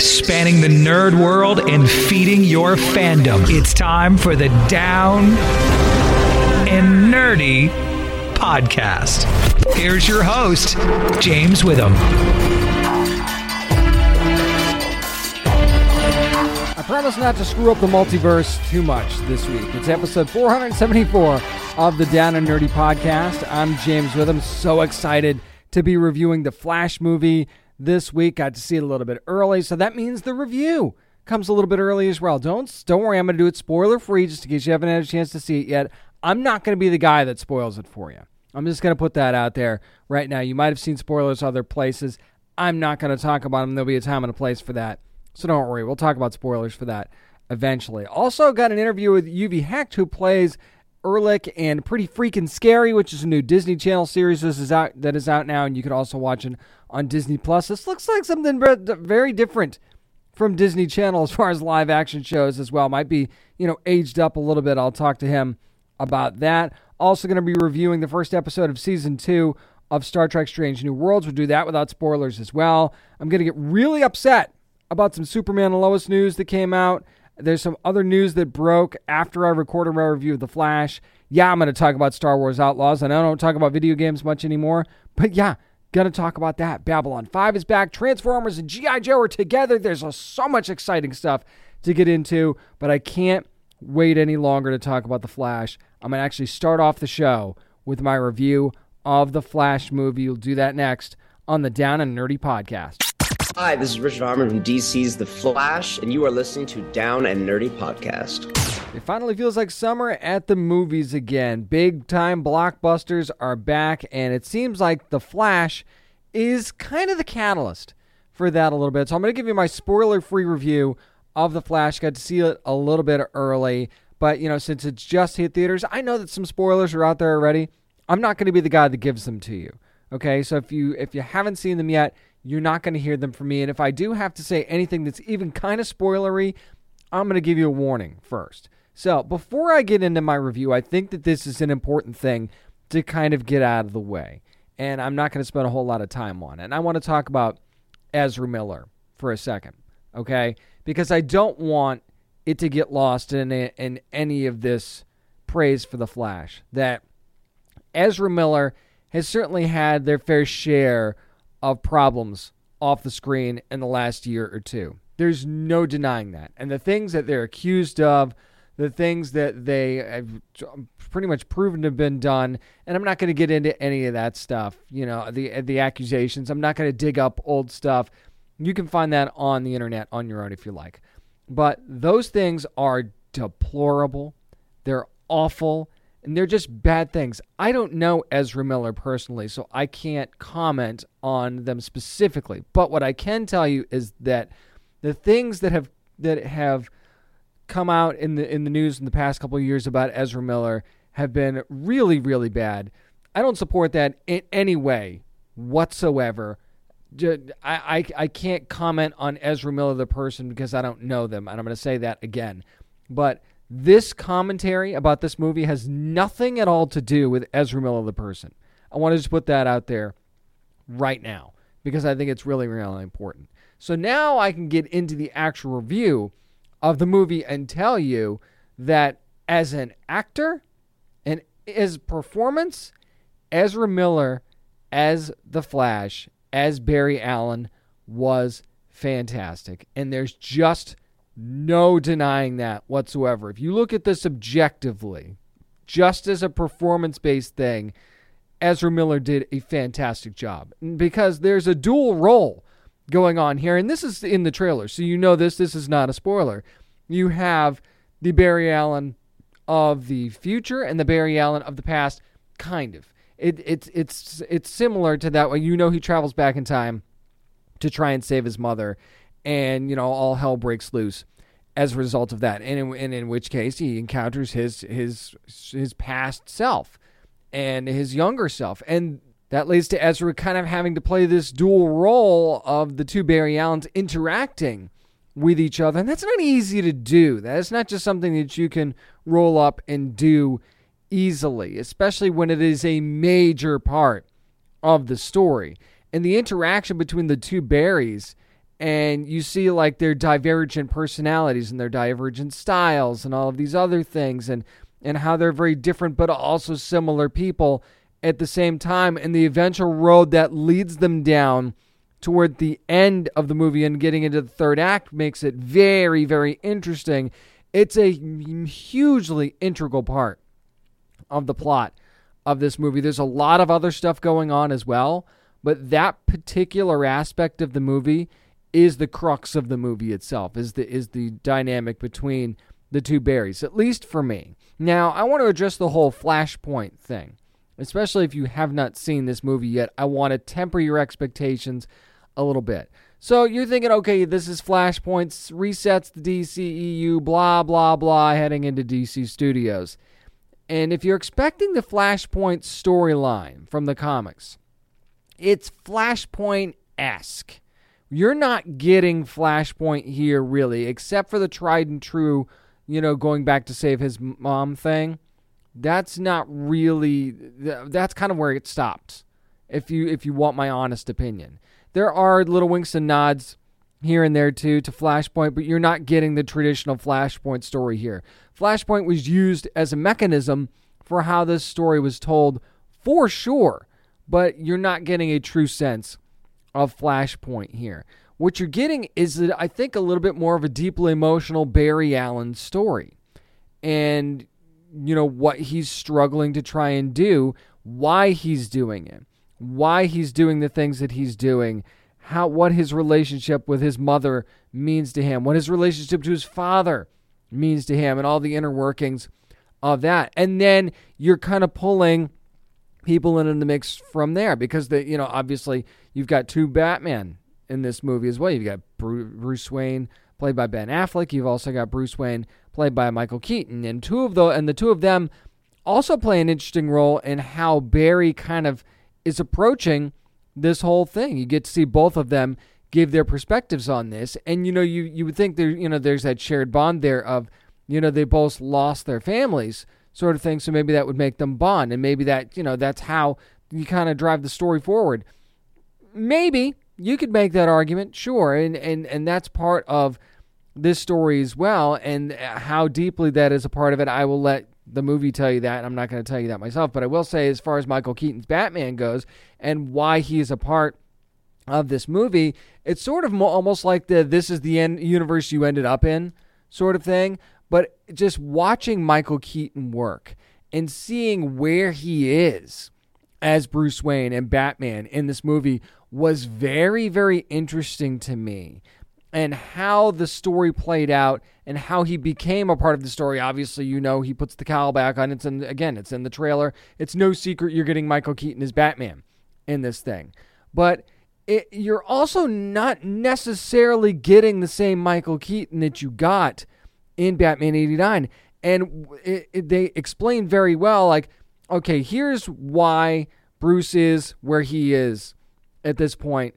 Spanning the nerd world and feeding your fandom. It's time for the Down and Nerdy podcast. Here's your host, James Witham. I promise not to screw up the multiverse too much this week. It's episode 474 of the Down and Nerdy podcast. I'm James Witham. So excited to be reviewing the Flash movie this week. Got to see it a little bit early, so that means the review comes a little bit early as well. Don't don't worry, I'm going to do it spoiler free just in case you haven't had a chance to see it yet. I'm not going to be the guy that spoils it for you. I'm just going to put that out there right now. You might have seen spoilers other places. I'm not going to talk about them. There'll be a time and a place for that. So don't worry. We'll talk about spoilers for that eventually. Also, got an interview with Yuvi Hecht, who plays Erlich and Pretty Freekin Scary, which is a new Disney Channel series. This is out that is out now, and you can also watch it on Disney Plus. This looks like something very different from Disney Channel as far as live action shows as well. Might be, you know, aged up a little bit. I'll talk to him about that. Also, going to be reviewing the first episode of season two of Star Trek Strange New Worlds. We'll do that without spoilers as well. I'm going to get really upset about some Superman and Lois news that came out. There's some other news that broke after I recorded my review of The Flash. Yeah, I'm going to talk about Star Wars Outlaws, and I don't talk about video games much anymore. But yeah, Gonna talk about that. Babylon 5 is back. Transformers and G.I. Joe are together. There's so much exciting stuff to get into, but I can't wait any longer to talk about The Flash. I'm gonna actually start off the show with my review of the Flash movie. You'll do that next on the Down and Nerdy podcast. Hi, this is Richard Harmon from DC's The Flash, and you are listening to Down and Nerdy Podcast. It finally feels like summer at the movies again. Big time blockbusters are back, and it seems like The Flash is kind of the catalyst for that a little bit. So I'm going to give you my spoiler free review of The Flash. Got to see it a little bit early, but you know, since it's just hit theaters, I know that some spoilers are out there already. I'm not going to be the guy that gives them to you. Okay, so if you if you haven't seen them yet, you're not going to hear them from me. And if I do have to say anything that's even kind of spoilery, I'm going to give you a warning first. So, before I get into my review, I think that this is an important thing to kind of get out of the way. And I'm not going to spend a whole lot of time on it. And I want to talk about Ezra Miller for a second, okay? Because I don't want it to get lost in, in any of this praise for The Flash. That Ezra Miller has certainly had their fair share of problems off the screen in the last year or two. There's no denying that. And the things that they're accused of, the things that they have pretty much proven to have been done. And I'm not going to get into any of that stuff, you know, the the accusations. I'm not going to dig up old stuff. You can find that on the internet on your own if you like. But those things are deplorable. They're awful and they're just bad things. I don't know Ezra Miller personally, so I can't comment on them specifically. But what I can tell you is that the things that have that have come out in the in the news in the past couple of years about Ezra Miller have been really really bad. I don't support that in any way whatsoever. I, I, I can't comment on Ezra Miller the person because I don't know them, and I'm going to say that again. But this commentary about this movie has nothing at all to do with Ezra Miller the person. I want to just put that out there right now because I think it's really really important. So now I can get into the actual review of the movie and tell you that as an actor and as performance, Ezra Miller as the Flash, as Barry Allen was fantastic. And there's just No denying that whatsoever. If you look at this objectively, just as a performance based thing, Ezra Miller did a fantastic job because there's a dual role going on here. And this is in the trailer, so you know this. This is not a spoiler. You have the Barry Allen of the future and the Barry Allen of the past, kind of. It, it's it's it's similar to that way. You know he travels back in time to try and save his mother, and you know all hell breaks loose as a result of that. And in, and in which case he encounters his his his past self and his younger self, and that leads to Ezra kind of having to play this dual role of the two Barry Allens interacting with each other. And that's not easy to do. That is not just something that you can roll up and do easily, especially when it is a major part of the story. And the interaction between the two Barrys, and you see like their divergent personalities and their divergent styles and all of these other things, and, and how they're very different but also similar people at the same time, and the eventual road that leads them down toward the end of the movie and getting into the third act makes it very, very interesting. It's a hugely integral part of the plot of this movie. There's a lot of other stuff going on as well, but that particular aspect of the movie is the crux of the movie itself. Is the is the dynamic between the two Barrys, at least for me. Now, I want to address the whole Flashpoint thing especially if you have not seen this movie yet, I want to temper your expectations a little bit. So you're thinking, okay, this is Flashpoint, resets the DCEU, blah, blah, blah, heading into DC Studios. And if you're expecting the Flashpoint storyline from the comics, it's Flashpoint esque. You're not getting Flashpoint here, really, except for the tried and true, you know, going back to save his mom thing. That's not really that's kind of where it stops if you if you want my honest opinion. There are little winks and nods here and there too to flashpoint but you're not getting the traditional flashpoint story here. Flashpoint was used as a mechanism for how this story was told for sure but you're not getting a true sense of flashpoint here what you're getting is that i think a little bit more of a deeply emotional barry allen story and you know, what he's struggling to try and do, why he's doing it, why he's doing the things that he's doing, how what his relationship with his mother means to him, what his relationship to his father means to him, and all the inner workings of that. And then you're kind of pulling people in in the mix from there because the you know obviously you've got two Batman in this movie as well. You've got Bruce Wayne played by Ben Affleck. You've also got Bruce Wayne played by Michael Keaton, and two of the and the two of them also play an interesting role in how Barry kind of is approaching this whole thing. You get to see both of them give their perspectives on this, and you know you you would think there you know there's that shared bond there of you know they both lost their families sort of thing, so maybe that would make them bond, and maybe that you know that's how you kind of drive the story forward. Maybe you could make that argument, sure, and and and that's part of this story as well, and how deeply that is a part of it. I will let the movie tell you that. I'm not going to tell you that myself, but I will say, as far as Michael Keaton's Batman goes, and why he is a part of this movie, it's sort of almost like the "this is the end universe you ended up in" sort of thing. But just watching Michael Keaton work and seeing where he is as Bruce Wayne and Batman in this movie was very, very interesting to me and how the story played out and how he became a part of the story. Obviously, you know he puts the cowl back on. It's in again, it's in the trailer. It's no secret you're getting Michael Keaton as Batman in this thing, but it, you're also not necessarily getting the same Michael Keaton that you got in Batman '89. And it, it, they explain very well, like, okay, here's why Bruce is where he is at this point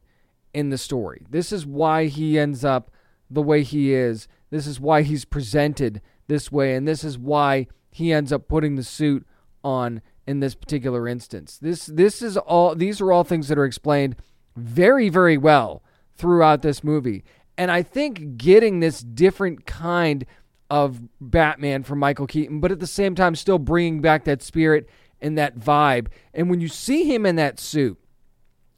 in the story. This is why he ends up the way he is. This is why he's presented this way, and this is why he ends up putting the suit on in this particular instance. This this is all these are all things that are explained very very well throughout this movie. And I think getting this different kind of Batman from Michael Keaton, but at the same time still bringing back that spirit and that vibe. And when you see him in that suit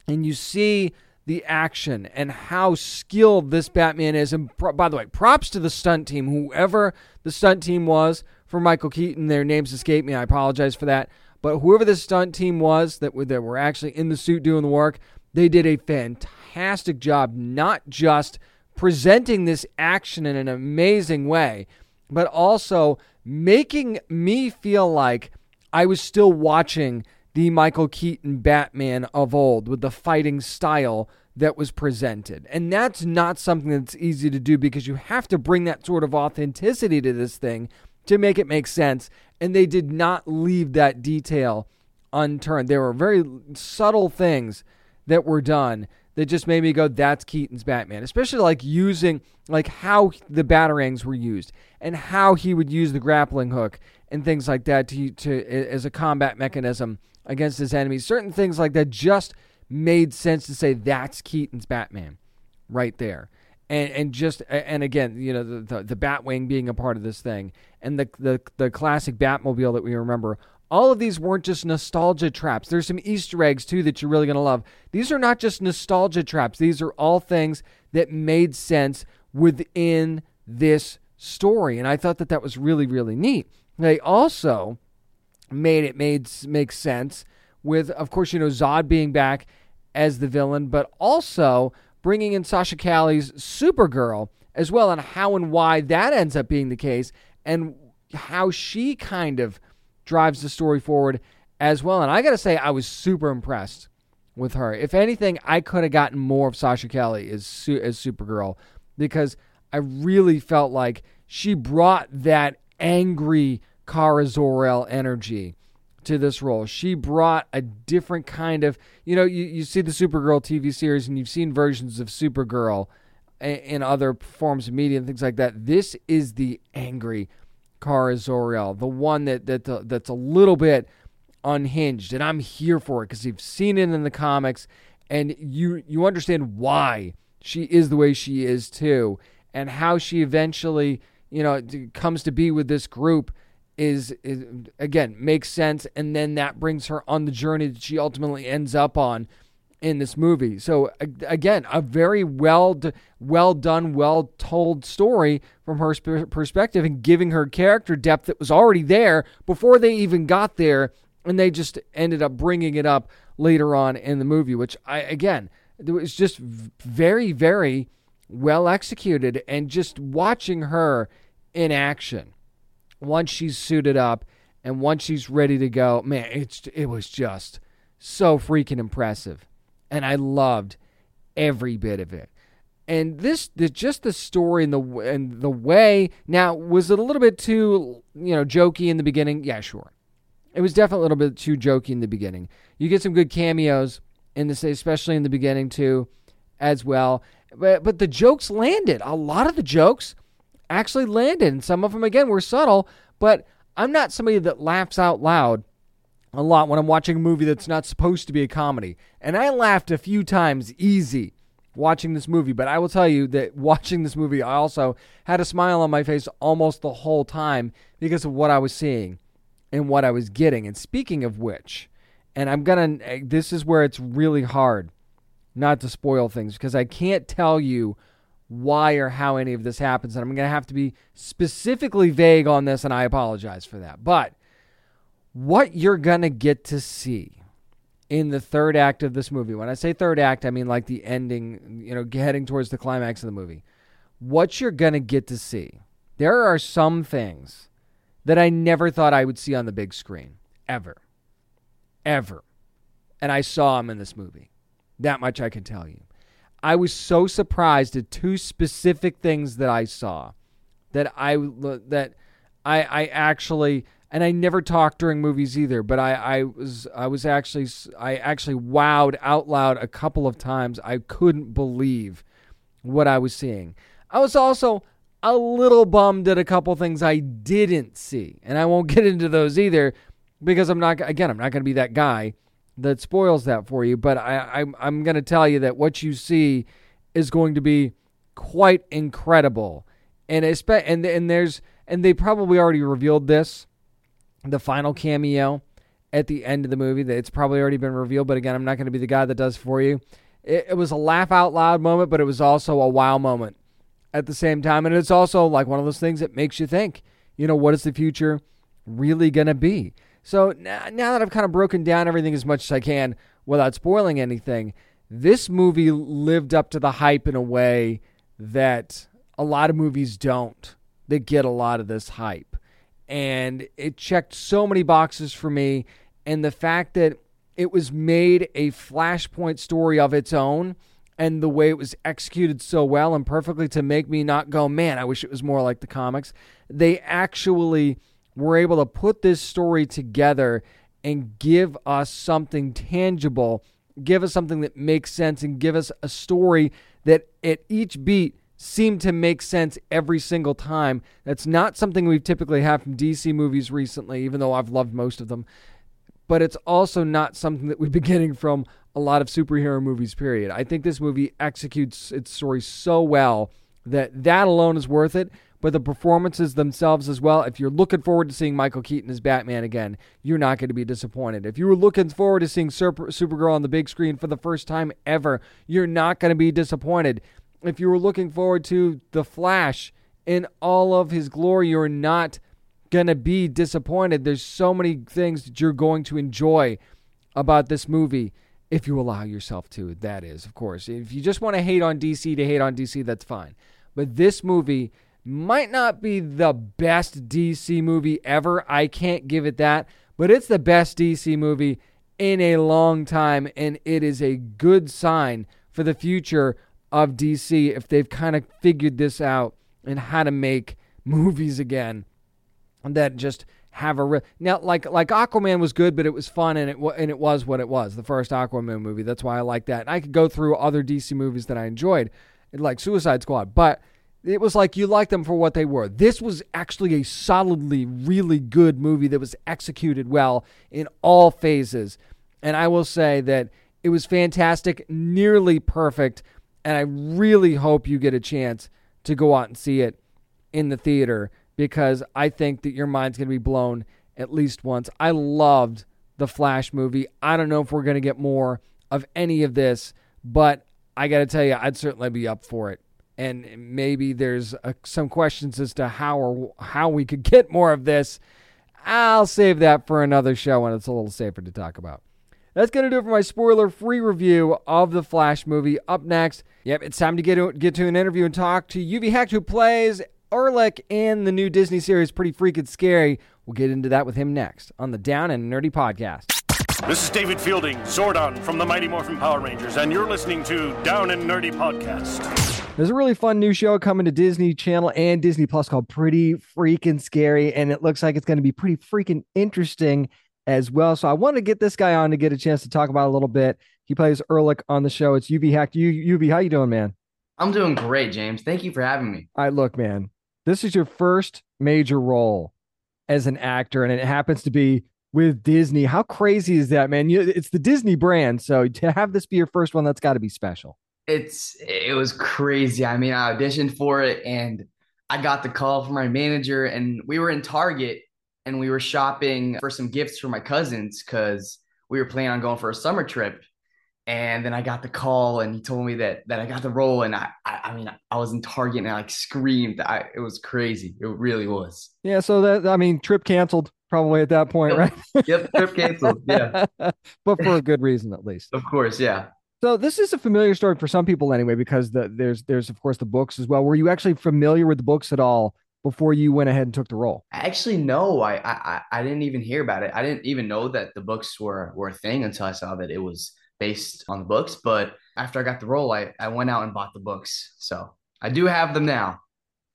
and you see the action and how skilled this Batman is. And pro- by the way, props to the stunt team, whoever the stunt team was for Michael Keaton. Their names escape me. I apologize for that. But whoever the stunt team was that were, that were actually in the suit doing the work, they did a fantastic job, not just presenting this action in an amazing way, but also making me feel like I was still watching the Michael Keaton Batman of old with the fighting style that was presented. And that's not something that's easy to do because you have to bring that sort of authenticity to this thing to make it make sense. And they did not leave that detail unturned. There were very subtle things that were done that just made me go, that's Keaton's Batman. Especially like using, like how the Batarangs were used and how he would use the grappling hook and things like that to, to as a combat mechanism against his enemies. Certain things like that just made sense to say that's Keaton's Batman right there. And, and just and again, you know, the, the, the Batwing being a part of this thing, and the, the the classic Batmobile that we remember. All of these weren't just nostalgia traps. There's some Easter eggs too that you're really gonna love. These are not just nostalgia traps. These are all things that made sense within this story, and I thought that that was really really neat. They also made it made makes sense with, of course, you know Zod being back as the villain, but also bringing in Sasha Calle's Supergirl as well, and how and why that ends up being the case, and how she kind of drives the story forward as well. And I got to say, I was super impressed with her. If anything, I could have gotten more of Sasha Calle as as Supergirl because I really felt like she brought that angry Kara Zor-El energy to this role. She brought a different kind of, you know, you, you see the Supergirl TV series and you've seen versions of Supergirl in other forms of media and things like that. This is the angry Kara Zor-El, the one that, that uh, that's a little bit unhinged, and I'm here for it because you've seen it in the comics, and you you understand why she is the way she is too, and how she eventually you know comes to be with this group is, is again makes sense and then that brings her on the journey that she ultimately ends up on in this movie. So again, a very well well done, well told story from her perspective and giving her character depth that was already there before they even got there and they just ended up bringing it up later on in the movie, which I again, it was just very very well executed and just watching her in action once she's suited up and once she's ready to go, man, it's it was just so freaking impressive, and I loved every bit of it. And this, the, just the story and the and the way. Now, was it a little bit too, you know, jokey in the beginning? Yeah, sure. It was definitely a little bit too jokey in the beginning. You get some good cameos in this, especially in the beginning too, as well. But but the jokes landed. A lot of the jokes actually landed. And some of them, again, were subtle, but I'm not somebody that laughs out loud a lot when I'm watching a movie that's not supposed to be a comedy. And I laughed a few times easy watching this movie, but I will tell you that watching this movie, I also had a smile on my face almost the whole time because of what I was seeing and what I was getting. And speaking of which, and I'm going to, eh, this is where it's really hard not to spoil things because I can't tell you why or how any of this happens. And I'm going to have to be specifically vague on this, and I apologize for that. But what you're going to get to see in the third act of this movie, when I say third act, I mean like the ending, you know, heading towards the climax of the movie. What you're going to get to see, there are some things that I never thought I would see on the big screen, ever. Ever. And I saw them in this movie. That much I can tell you. I was so surprised at two specific things that I saw that I that I I actually and I never talk during movies either, but I, I was I was actually I actually wowed out loud a couple of times. I couldn't believe what I was seeing. I was also a little bummed at a couple things I didn't see, and I won't get into those either because I'm not again I'm not going to be that guy that spoils that for you. But I, I'm, I'm going to tell you that what you see is going to be quite incredible. And and and there's and they probably already revealed this, the final cameo at the end of the movie. That it's probably already been revealed. But again, I'm not going to be the guy that does for you. it, it was a laugh out loud moment, but it was also a wow moment at the same time. And it's also like one of those things that makes you think, you know, what is the future really going to be? So now, now that I've kind of broken down everything as much as I can without spoiling anything, this movie lived up to the hype in a way that a lot of movies don't. They get a lot of this hype. And it checked so many boxes for me. And the fact that it was made a flashpoint story of its own and the way it was executed so well and perfectly to make me not go, man, I wish it was more like the comics. They actually were able to put this story together and give us something tangible, give us something that makes sense, and give us a story that at each beat seemed to make sense every single time. That's not something we've typically had from DC movies recently, even though I've loved most of them. But it's also not something that we've been getting from a lot of superhero movies, period. I think this movie executes its story so well that that alone is worth it. But the performances themselves as well, if you're looking forward to seeing Michael Keaton as Batman again, you're not going to be disappointed. If you were looking forward to seeing Super, Supergirl on the big screen for the first time ever, you're not going to be disappointed. If you were looking forward to The Flash in all of his glory, you're not going to be disappointed. There's so many things that you're going to enjoy about this movie if you allow yourself to. That is, of course. If you just want to hate on DC to hate on DC, that's fine. But this movie might not be the best DC movie ever. I can't give it that, but it's the best DC movie in a long time, and it is a good sign for the future of DC if they've kind of figured this out and how to make movies again that just have a now like like Aquaman was good, but it was fun and it w- and it was what it was. The first Aquaman movie. That's why I like that. And I could go through other DC movies that I enjoyed, like Suicide Squad, but it was like you liked them for what they were. This was actually a solidly really good movie that was executed well in all phases. And I will say that it was fantastic, nearly perfect, and I really hope you get a chance to go out and see it in the theater because I think that your mind's going to be blown at least once. I loved the Flash movie. I don't know if we're going to get more of any of this, but I got to tell you, I'd certainly be up for it and maybe there's some questions as to how or how we could get more of this. I'll save that for another show when it's a little safer to talk about. That's going to do it for my spoiler free review of the Flash movie. Up next, yep, it's time to get to, get to an interview and talk to Yuvi Hecht, who plays Erlich in the new Disney series Pretty Freekin Scary. We'll get into that with him next on the Down and Nerdy Podcast. This is David Fielding, Zordon from the Mighty Morphin Power Rangers, and you're listening to Down and Nerdy Podcast. There's a really fun new show coming to Disney Channel and Disney Plus called Pretty Freekin Scary, and it looks like it's going to be pretty freaking interesting as well. So I want to get this guy on to get a chance to talk about a little bit. He plays Erlich on the show. It's Yuvi Hecht. You, Yuvi, how you doing, man? I'm doing great, James. Thank you for having me. All right, look, man, this is your first major role as an actor, and it happens to be with Disney. How crazy is that, man? You, it's the Disney brand, so to have this be your first one, that's got to be special. It's it was crazy. I mean, I auditioned for it, and I got the call from my manager, and we were in Target, and we were shopping for some gifts for my cousins because we were planning on going for a summer trip. And then I got the call, and he told me that that I got the role, and I, I, I mean, I was in Target, and I like screamed. I, it was crazy. It really was. Yeah. So that I mean, trip canceled probably at that point, yep. right? yep, trip canceled. Yeah, but for a good reason, at least. Of course, yeah. So this is a familiar story for some people, anyway, because the, there's there's of course the books as well. Were you actually familiar with the books at all before you went ahead and took the role? Actually, no. I I I didn't even hear about it. I didn't even know that the books were were a thing until I saw that it was based on the books. But after I got the role, I I went out and bought the books. So I do have them now.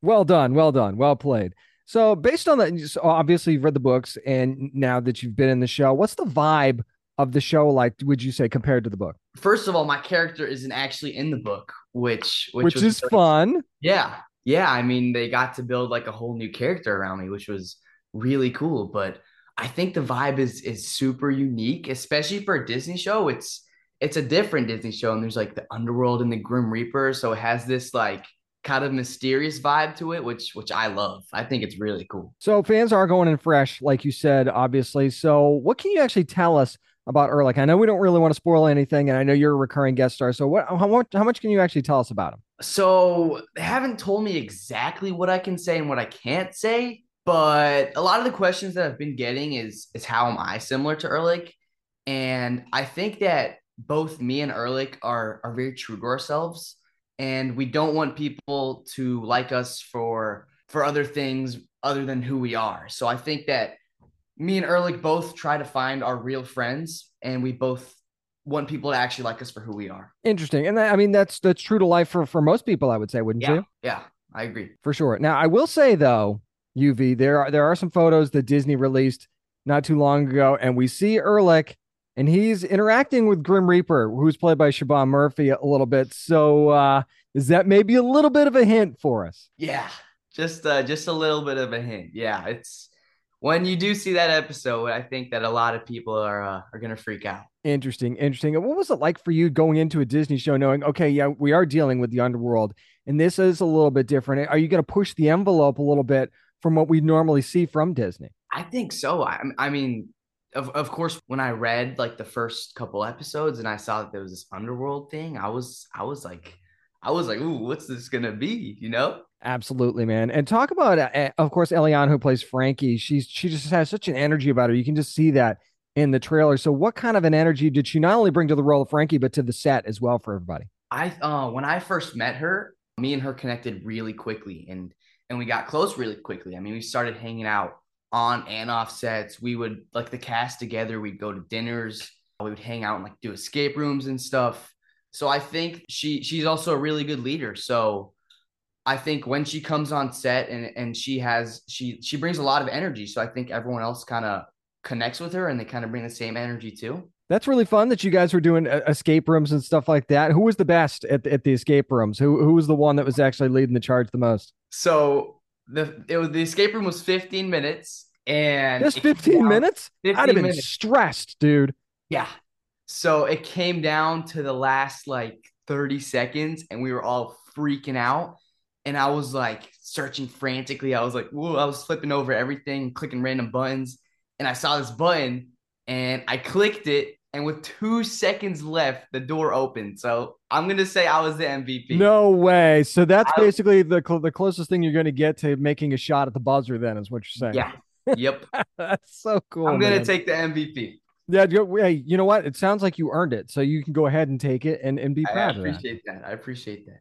Well done, well done, well played. So, based on that, obviously you've read the books, and now that you've been in the show, what's the vibe of the show like? Would you say compared to the book? First of all, my character isn't actually in the book, which which, which is fun. Yeah, yeah. I mean, they got to build like a whole new character around me, which was really cool. But I think the vibe is is super unique, especially for a Disney show. It's it's a different Disney show, and there's like the underworld and the Grim Reaper, so it has this like kind of mysterious vibe to it, which which I love. I think it's really cool. So fans are going in fresh, like you said, obviously. So what can you actually tell us about Erlich? I know we don't really want to spoil anything, and I know you're a recurring guest star. So what? How much? How much can you actually tell us about him? So they haven't told me exactly what I can say and what I can't say, but a lot of the questions that I've been getting is is how am I similar to Erlich? And I think that both me and Erlich are are very true to ourselves, and we don't want people to like us for for other things other than who we are. So I think that me and Erlich both try to find our real friends, and we both want people to actually like us for who we are. Interesting, and that, I mean that's that's true to life for for most people. I would say, wouldn't Yeah, you? yeah, I agree. For sure. Now, I will say though, Yuvi, there are there are some photos that Disney released not too long ago, and we see Erlich, and he's interacting with Grim Reaper, who's played by Siobhan Murphy a little bit. So, uh, is that maybe a little bit of a hint for us? Yeah, just uh, just a little bit of a hint. Yeah, it's when you do see that episode, I think that a lot of people are uh, are gonna freak out. Interesting, interesting. What was it like for you going into a Disney show, knowing, okay, yeah, we are dealing with the underworld, and this is a little bit different? Are you going to push the envelope a little bit from what we normally see from Disney? I think so. I, I mean, of of course, when I read like the first couple episodes and I saw that there was this underworld thing, I was I was like, I was like, ooh, what's this gonna be? You know? Absolutely, man. And talk about, uh, of course, Eliane, who plays Frankie. She's she just has such an energy about her. You can just see that in the trailer. So, what kind of an energy did she not only bring to the role of Frankie, but to the set as well for everybody? I uh when I first met her, me and her connected really quickly and and we got close really quickly. I mean, we started hanging out on and off sets. We would like the cast together, we'd go to dinners, we would hang out and like do escape rooms and stuff. So I think she she's also a really good leader. So I think when she comes on set and and she has she she brings a lot of energy. So I think everyone else kind of connects with her and they kind of bring the same energy too. That's really fun that you guys were doing uh, escape rooms and stuff like that. Who was the best at, at the escape rooms? Who who was the one that was actually leading the charge the most? So the it was the escape room was 15 minutes and Just 15 down- minutes? 15 I'd have been minutes. stressed, dude. Yeah. So it came down to the last like 30 seconds and we were all freaking out. And I was like searching frantically. I was like, whoa, I was flipping over everything, clicking random buttons. And I saw this button and I clicked it. And with two seconds left, the door opened. So I'm going to say I was the MVP. No way. So that's I- basically the cl- the closest thing you're going to get to making a shot at the buzzer. Then is what you're saying. Yeah. Yep. that's so cool. I'm going to take the MVP. Yeah, hey, you know what? It sounds like you earned it, so you can go ahead and take it and, and be I proud of that. appreciate that. I appreciate that.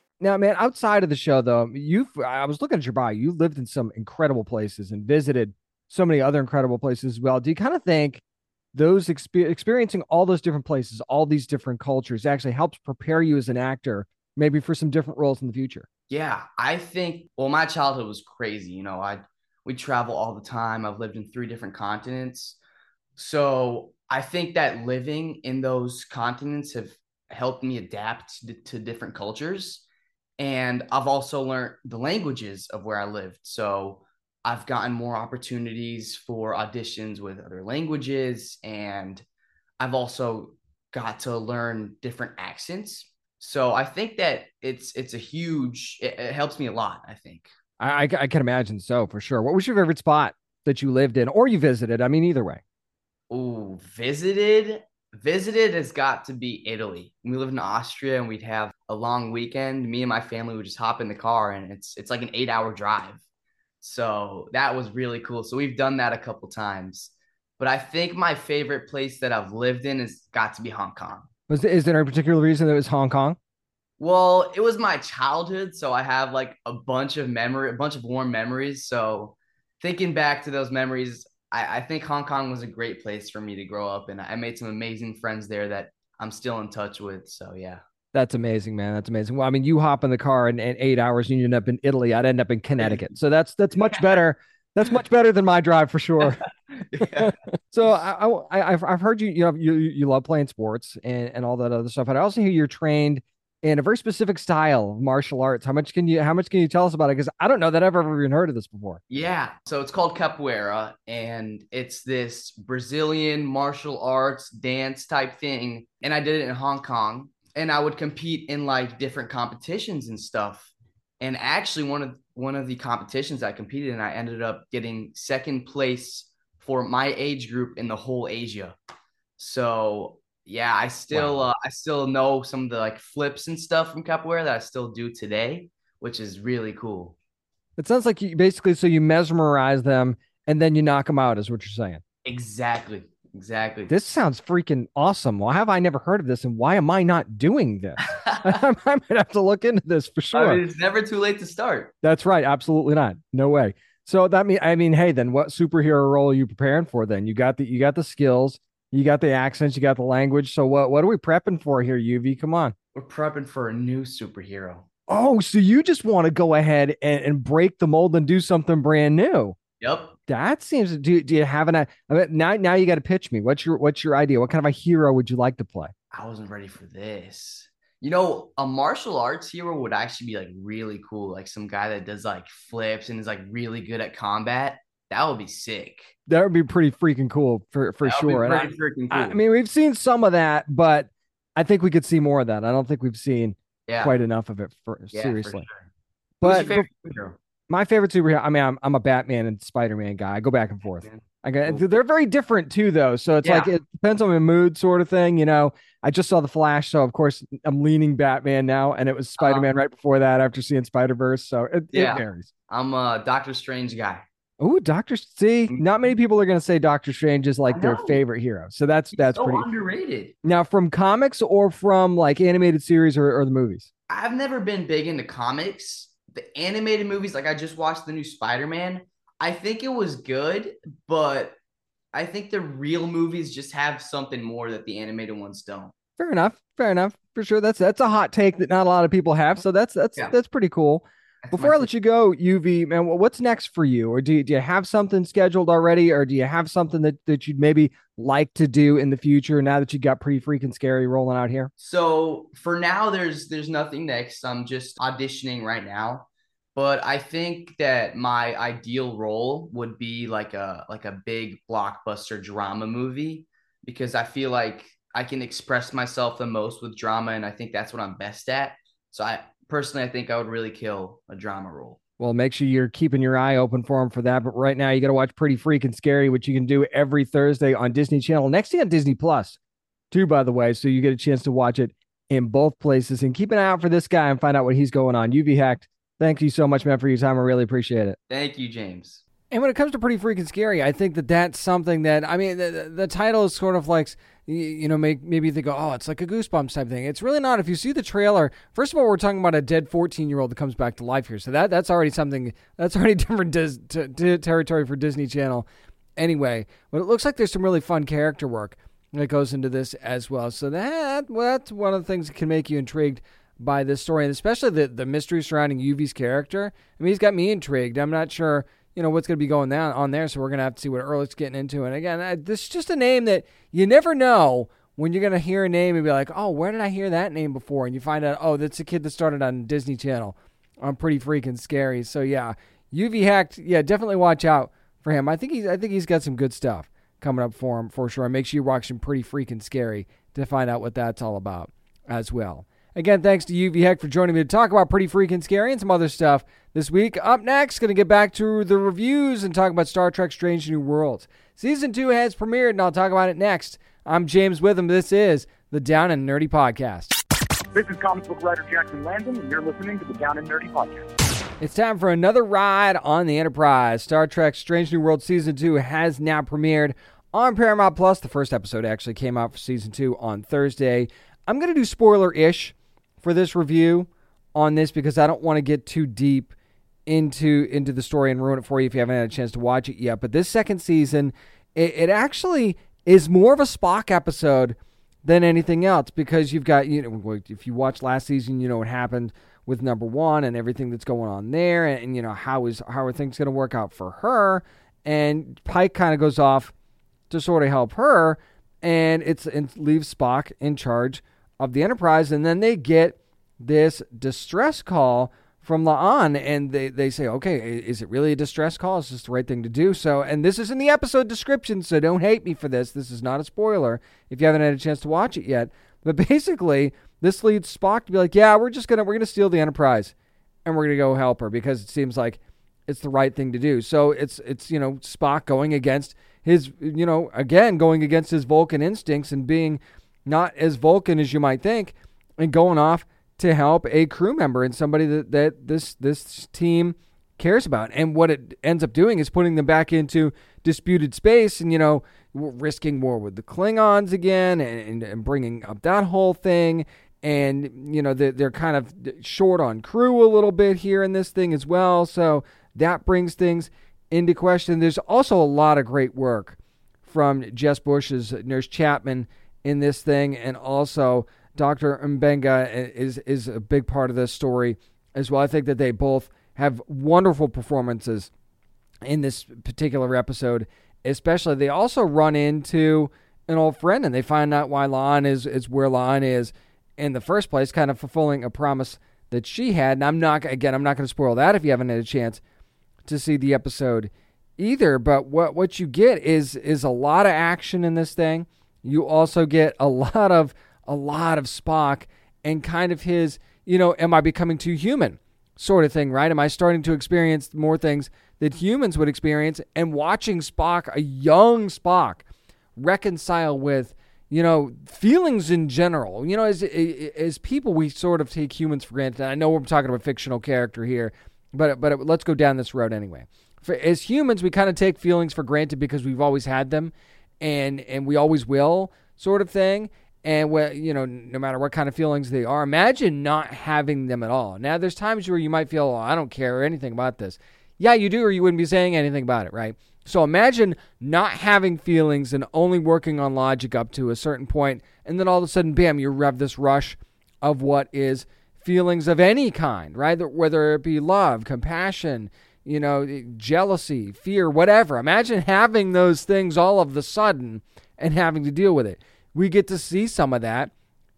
Now, man, outside of the show, though, you've I was looking at your bio. You lived in some incredible places and visited so many other incredible places as well. Do you kind of think those expe- experiencing all those different places, all these different cultures, actually helps prepare you as an actor, maybe for some different roles in the future? Yeah, I think well, my childhood was crazy. You know, I we travel all the time. I've lived in three different continents. So I think that living in those continents have helped me adapt to different cultures. And I've also learned the languages of where I lived. So I've gotten more opportunities for auditions with other languages. And I've also got to learn different accents. So I think that it's it's a huge it, it helps me a lot, I think. I, I, I can imagine so for sure. What was your favorite spot that you lived in or you visited? I mean, either way. Oh, visited visited has got to be Italy. We lived in Austria and we'd have a long weekend. Me and my family would just hop in the car and it's it's like an 8-hour drive. So that was really cool. So we've done that a couple times. But I think my favorite place that I've lived in has got to be Hong Kong. Was is there a particular reason that it was Hong Kong? Well, it was my childhood, so I have like a bunch of memory, a bunch of warm memories. So thinking back to those memories, I, I think Hong Kong was a great place for me to grow up, and I made some amazing friends there that I'm still in touch with. So yeah, That's amazing, man. That's amazing. Well, I mean, you hop in the car and, and eight hours and you end up in Italy. I'd end up in Connecticut. So that's that's much better. That's much better than my drive for sure. Yeah. So I, I, I've, I've heard you, you know, you, you love playing sports and, and all that other stuff, but I also hear you're trained in a very specific style of martial arts. How much can you, how much can you tell us about it? Because I don't know that I've ever even heard of this before. Yeah. So it's called capoeira, and it's this Brazilian martial arts dance type thing. And I did it in Hong Kong, and I would compete in like different competitions and stuff. And actually, one of one of the competitions I competed in, I ended up getting second place for my age group in the whole Asia. So yeah, I still Wow. uh, I still know some of the like flips and stuff from capoeira that I still do today, which is really cool. It sounds like you basically, so you mesmerize them and then you knock them out is what you're saying. Exactly. Exactly. This sounds freaking awesome. Why have I never heard of this? And why am I not doing this? I might have to look into this for sure. I mean, it's never too late to start. That's right. Absolutely not. No way. So that mean I mean, hey, then what superhero role are you preparing for? Then you got the you got the skills, you got the accents, you got the language. So what what are we prepping for here, Yuvi? Come on. We're prepping for a new superhero. Oh, so you just want to go ahead and, and break the mold and do something brand new? Yep. That seems. Do do you have an? I mean, now now you got to pitch me. What's your what's your idea? What kind of a hero would you like to play? I wasn't ready for this. You know, a martial arts hero would actually be like really cool. Like some guy that does like flips and is like really good at combat. That would be sick. That would be pretty freaking cool for for That would be sure. I, cool. I mean, we've seen some of that, but I think we could see more of that. I don't think we've seen yeah. quite enough of it. For yeah, for seriously, sure. Who's but, your favorite superhero? My favorite superhero. I mean, I'm I'm a Batman and Spider Man guy. I go back and forth. Man. I got, they're very different too, though. So it's like it depends on my mood, sort of thing. You know, I just saw the Flash, so of course I'm leaning Batman now, and it was Spider Man right before that after seeing Spider Verse. So it, Uh-huh. Yeah. it varies. I'm a Doctor Strange guy. Oh, Doctor. See, not many people are going to say Doctor Strange is like their favorite hero. So that's He's that's so pretty. underrated. Now, from comics or from like animated series or, or the movies. I've never been big into comics. The animated movies, like I just watched the new Spider Man. I think it was good, but I think the real movies just have something more that the animated ones don't. Fair enough. Fair enough. For sure. That's that's a hot take that not a lot of people have. So that's that's Yeah. that's pretty cool. Before I let you go, Yuvi, man, what's next for you? Or do you, do you have something scheduled already? Or do you have something that, that you'd maybe like to do in the future now that you got Pretty Freekin Scary rolling out here? So for now, there's there's nothing next. I'm just auditioning right now. But I think that my ideal role would be like a like a big blockbuster drama movie because I feel like I can express myself the most with drama and I think that's what I'm best at. So I personally I think I would really kill a drama role. Well, make sure you're keeping your eye open for them for that. But right now, you got to watch Pretty Freekin Scary, which you can do every Thursday on Disney Channel. Next day on Disney Plus, too, by the way. So you get a chance to watch it in both places. And keep an eye out for this guy and find out what he's going on. Yuvi Hecht, thank you so much, man, for your time. I really appreciate it. Thank you, James. And when it comes to Pretty Freekin Scary, I think that that's something that I mean, the, the- title is sort of like, you, know, make maybe you think, oh, it's like a goosebumps type thing. It's really not. If you see the trailer, first of all, we're talking about a dead fourteen year old that comes back to life here, so that that's already something. That's already different dis, t- t- territory for Disney Channel. Anyway, but it looks like there's some really fun character work that goes into this as well. So that well, that's one of the things that can make you intrigued by this story, and especially the the mystery surrounding Yuvi's character. I mean, he's got me intrigued. I'm not sure, you know, what's going to be going down on there, so we're going to have to see what Ehrlich's getting into. And again, I, this is just a name that you never know when you're going to hear a name and be like, oh, where did I hear that name before? And you find out, oh, that's a kid that started on Disney Channel. I'm Pretty Freekin Scary. So yeah, Yuvi Hecht. Yeah, definitely watch out for him. I think he's I think he's got some good stuff coming up for him for sure. And make sure you watch some Pretty Freekin Scary to find out what that's all about as well. Again, thanks to Yuvi Hecht for joining me to talk about Pretty Freekin Scary and some other stuff this week. Up next, going to get back to the reviews and talk about Star Trek Strange New Worlds. Season 2 has premiered, and I'll talk about it next. I'm James Witham. This is the Down and Nerdy Podcast. This is comic book writer Jackson Lanzing, and you're listening to the Down and Nerdy Podcast. It's time for another ride on the Enterprise. Star Trek Strange New World Season 2 has now premiered on Paramount Plus. The first episode actually came out for Season 2 on Thursday. I'm going to do spoiler ish for this review on this because I don't want to get too deep into into the story and ruin it for you if you haven't had a chance to watch it yet. But this second season, it, it actually is more of a Spock episode than anything else because you've got you know if you watched last season, you know what happened with number one and everything that's going on there, and, and you know how is how are things going to work out for her. and Pike kind of goes off to sort of help her, and it's and leaves Spock in charge of the Enterprise, and then they get this distress call from La'an, and they, they say, okay, is it really a distress call? Is this the right thing to do? So, and this is in the episode description, so don't hate me for this. This is not a spoiler if you haven't had a chance to watch it yet. But basically, this leads Spock to be like, yeah, we're just gonna we're gonna steal the Enterprise, and we're gonna go help her because it seems like it's the right thing to do. So it's it's you know Spock going against his you know again going against his Vulcan instincts and being not as Vulcan as you might think, and going off to help a crew member and somebody that, that this this team cares about. And what it ends up doing is putting them back into disputed space and, you know, risking war with the Klingons again and, and bringing up that whole thing. And, you know, they're, they're kind of short on crew a little bit here in this thing as well. So that brings things into question. There's also a lot of great work from Jess Bush's Nurse Chapman in this thing and also Dr. Mbenga is is a big part of this story as well. I think that they both have wonderful performances in this particular episode. Especially, they also run into an old friend and they find out why La'an is is where La'an is in the first place, kind of fulfilling a promise that she had. And I'm not again, I'm not going to spoil that if you haven't had a chance to see the episode either. But what what you get is is a lot of action in this thing. You also get a lot of a lot of Spock and kind of his, you know, am I becoming too human sort of thing, right? Am I starting to experience more things that humans would experience? And watching Spock, a young Spock, reconcile with, you know, feelings in general. You know, as as people, we sort of take humans for granted. I know we're talking about fictional character here, but but let's go down this road anyway. For, as humans, we kind of take feelings for granted because we've always had them, and and we always will, sort of thing. And what you know no matter what kind of feelings they are imagine not having them at all. Now there's times where you might feel oh, i don't care anything about this. Yeah you do or you wouldn't be saying anything about it right? So imagine not having feelings and only working on logic up to a certain point and then all of a sudden bam you have this rush of what is feelings of any kind right? Whether it be love compassion you know jealousy fear whatever imagine having those things all of the sudden and having to deal with it we get to see some of that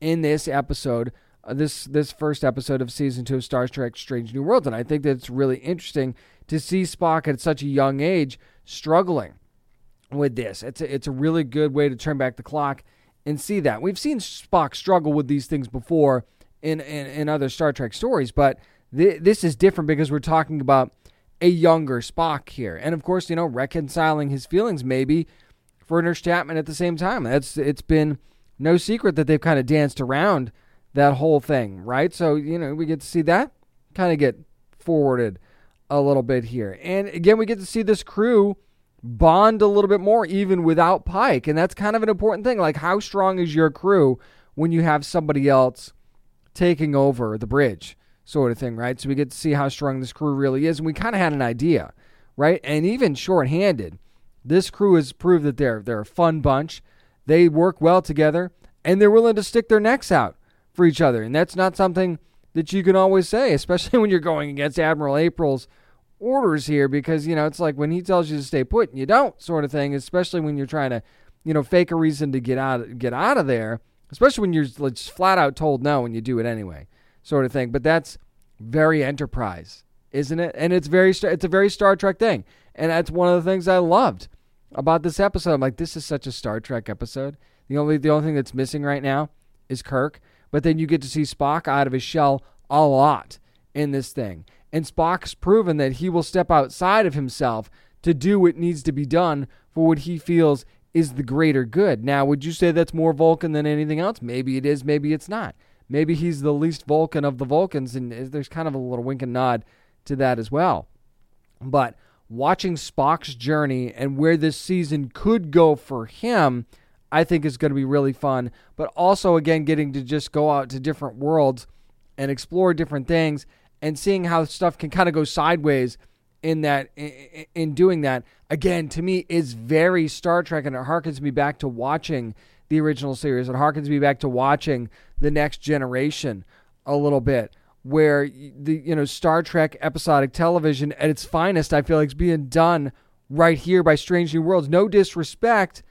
in this episode, uh, this this first episode of season two of Star Trek: Strange New Worlds, and I think that it's really interesting to see Spock at such a young age struggling with this. It's a, it's a really good way to turn back the clock and see that. We've seen Spock struggle with these things before in in, in other Star Trek stories, but th- this is different because we're talking about a younger Spock here, and of course, you know, reconciling his feelings maybe for Nurse Chapman at the same time. That's it's been no secret that they've kind of danced around that whole thing, right? So you know we get to see that kind of get forwarded a little bit here, and again we get to see this crew bond a little bit more even without Pike, and that's kind of an important thing. Like how strong is your crew when you have somebody else taking over the bridge, sort of thing, right? So we get to see how strong this crew really is, and we kind of had an idea, right? And even shorthanded this crew has proved that they're they're a fun bunch. They work well together and they're willing to stick their necks out for each other. And that's not something that you can always say, especially when you're going against Admiral April's orders here because you know it's like when he tells you to stay put and you don't sort of thing especially when you're trying to you know fake a reason to get out get out of there especially when you're just flat out told no and you do it anyway sort of thing but that's very enterprise isn't it and it's very it's a very star trek thing and that's one of the things i loved about this episode. I'm like, this is such a Star Trek episode. The only the only thing that's missing right now is Kirk. But then you get to see Spock out of his shell a lot in this thing. And Spock's proven that he will step outside of himself to do what needs to be done for what he feels is the greater good. Now, would you say that's more Vulcan than anything else? Maybe it is, maybe it's not. Maybe he's the least Vulcan of the Vulcans, and there's kind of a little wink and nod to that as well. But watching Spock's journey and where this season could go for him, I think is going to be really fun. But also, again, getting to just go out to different worlds and explore different things and seeing how stuff can kind of go sideways in that in doing that again to me is very Star Trek and it harkens me back to watching the original series it harkens me back to watching the next generation a little bit where the you know Star Trek episodic television at its finest, I feel like is being done right here by Strange New Worlds. No disrespect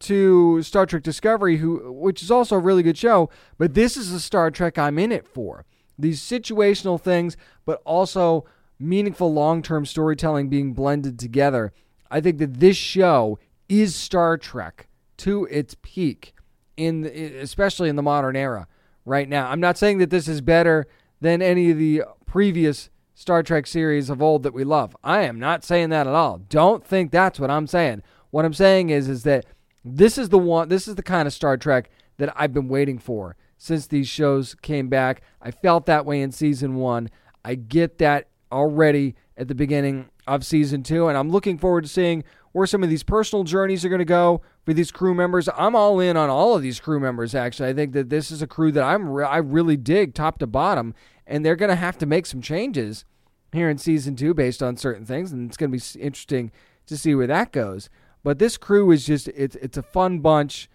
to Star Trek Discovery, who which is also a really good show, but this is the Star Trek I'm in it for. These situational things, but also meaningful long-term storytelling being blended together. I think that this show is Star Trek to its peak in especially in the modern era right now. I'm not saying that this is better than any of the previous Star Trek series of old that we love. I am not saying that at all. Don't think that's what I'm saying. What I'm saying is is that this is the one this is the kind of Star Trek that I've been waiting for since these shows came back. I felt that way in season 1. I get that already at the beginning of season 2 and I'm looking forward to seeing where some of these personal journeys are going to go for these crew members. I'm all in on all of these crew members actually. I think that this is a crew that I'm re- I really dig top to bottom and they're going to have to make some changes here in season 2 based on certain things and it's going to be interesting to see where that goes. But this crew is just it's it's a fun bunch,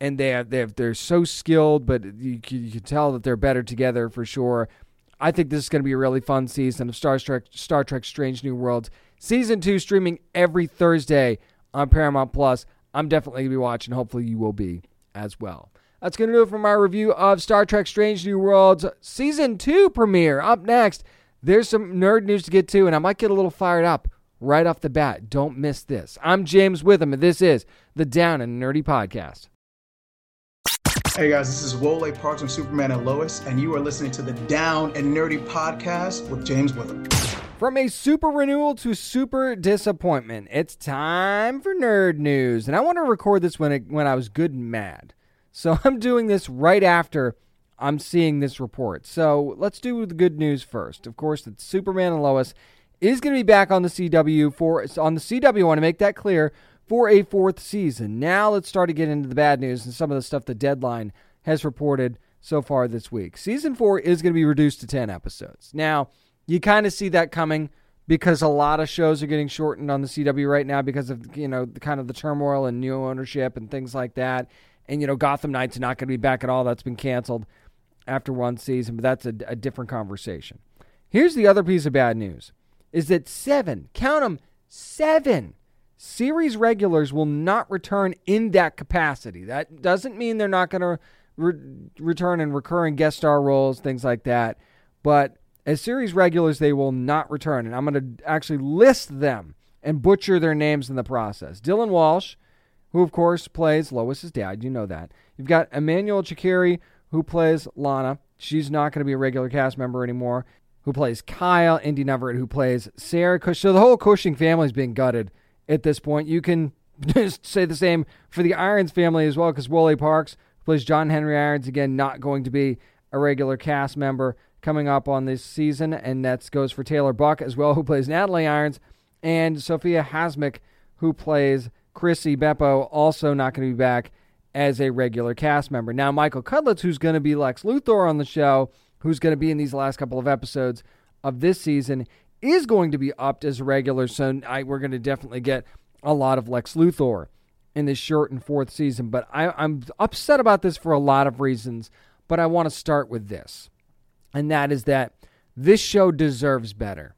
and they have, they have, they're so skilled, but you you can tell that they're better together for sure. I think this is going to be a really fun season of Star Trek Star Trek Strange New Worlds. Season 2 streaming every Thursday on Paramount Plus. I'm definitely going to be watching. Hopefully you will be as well. That's going to do it for my review of Star Trek Strange New Worlds Season 2 premiere. Up next, there's some nerd news to get to, and I might get a little fired up right off the bat. Don't miss this. I'm James Witham, and this is the Down and Nerdy Podcast. Hey guys, this is Wole Parks from Superman and Lois, and you are listening to the Down and Nerdy Podcast with James Witham. From a super renewal to super disappointment, it's time for nerd news, and I want to record this when it, when I was good and mad. So I'm doing this right after I'm seeing this report. So let's do the good news first. Of course, it's Superman and Lois is going to be back on the CW for on the CW. I want to make that clear for a fourth season. Now let's start to get into the bad news and some of the stuff the Deadline has reported so far this week. Season four is going to be reduced to ten episodes. Now you kind of see that coming because a lot of shows are getting shortened on the CW right now because of you know the kind of the turmoil and new ownership and things like that. And you know Gotham Knights not going to be back at all. That's been canceled after one season, but that's a, a different conversation. Here's the other piece of bad news is that seven, count them, seven series regulars will not return in that capacity. That doesn't mean they're not going to re- return in recurring guest star roles, things like that. But as series regulars, they will not return. And I'm going to actually list them and butcher their names in the process. Dylan Walsh, who of course plays Lois's dad, you know that. You've got Emmanuel Chikere, who plays Lana. She's not going to be a regular cast member anymore who plays Kyle, Inde Navarrette, who plays Sarah Cush. So the whole Cushing family is being gutted at this point. You can just say the same for the Irons family as well, because Wole Parks, plays John Henry Irons, again, not going to be a regular cast member coming up on this season. And that goes for Taylor Buck as well, who plays Natalie Irons, and Sophia Hasmik, who plays Chrissy Beppo, also not going to be back as a regular cast member. Now, Michael Cudlitz, who's going to be Lex Luthor on the show, who's going to be in these last couple of episodes of this season, is going to be upped as a regular. So I, we're going to definitely get a lot of Lex Luthor in this short and fourth season. But I, I'm upset about this for a lot of reasons. But I want to start with this, and that is that this show deserves better.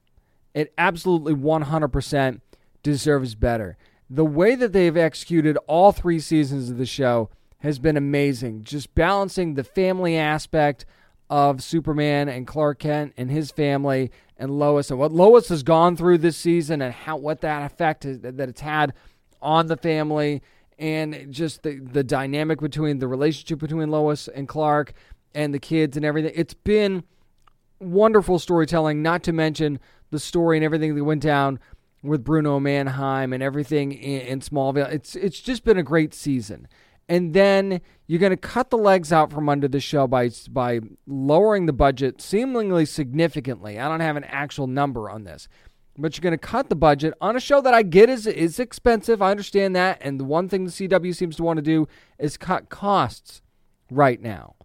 It absolutely 100% deserves better. The way that they've executed all three seasons of the show has been amazing. Just balancing the family aspect of Superman and Clark Kent and his family and Lois and what Lois has gone through this season and how what that effect is, that it's had on the family and just the the dynamic between the relationship between Lois and Clark and the kids and everything. It's been wonderful storytelling, not to mention the story and everything that went down with Bruno Mannheim and everything in, in Smallville. It's it's just been a great season and then you're going to cut the legs out from under the show by by lowering the budget seemingly significantly. I don't have an actual number on this, but you're going to cut the budget on a show that I get is is expensive. I understand that, and the one thing the CW seems to want to do is cut costs right now.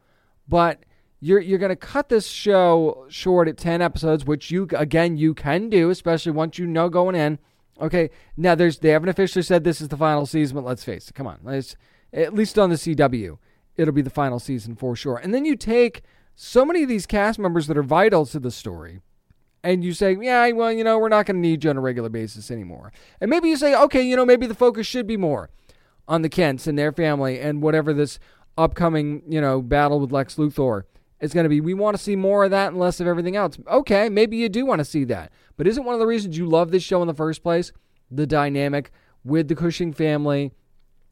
But you're you're going to cut this show short at 10 episodes, which you again you can do, especially once you know going in. Okay, now there's they haven't officially said this is the final season, but let's face it. Come on, let's at least on the CW, it'll be the final season for sure. And then you take so many of these cast members that are vital to the story and you say, yeah, well, you know, we're not going to need you on a regular basis anymore. And maybe you say, okay, you know, maybe the focus should be more on the Kents and their family and whatever this upcoming, you know, battle with Lex Luthor is going to be. We want to see more of that and less of everything else. Okay, maybe you do want to see that. But isn't one of the reasons you love this show in the first place the dynamic with the Cushing family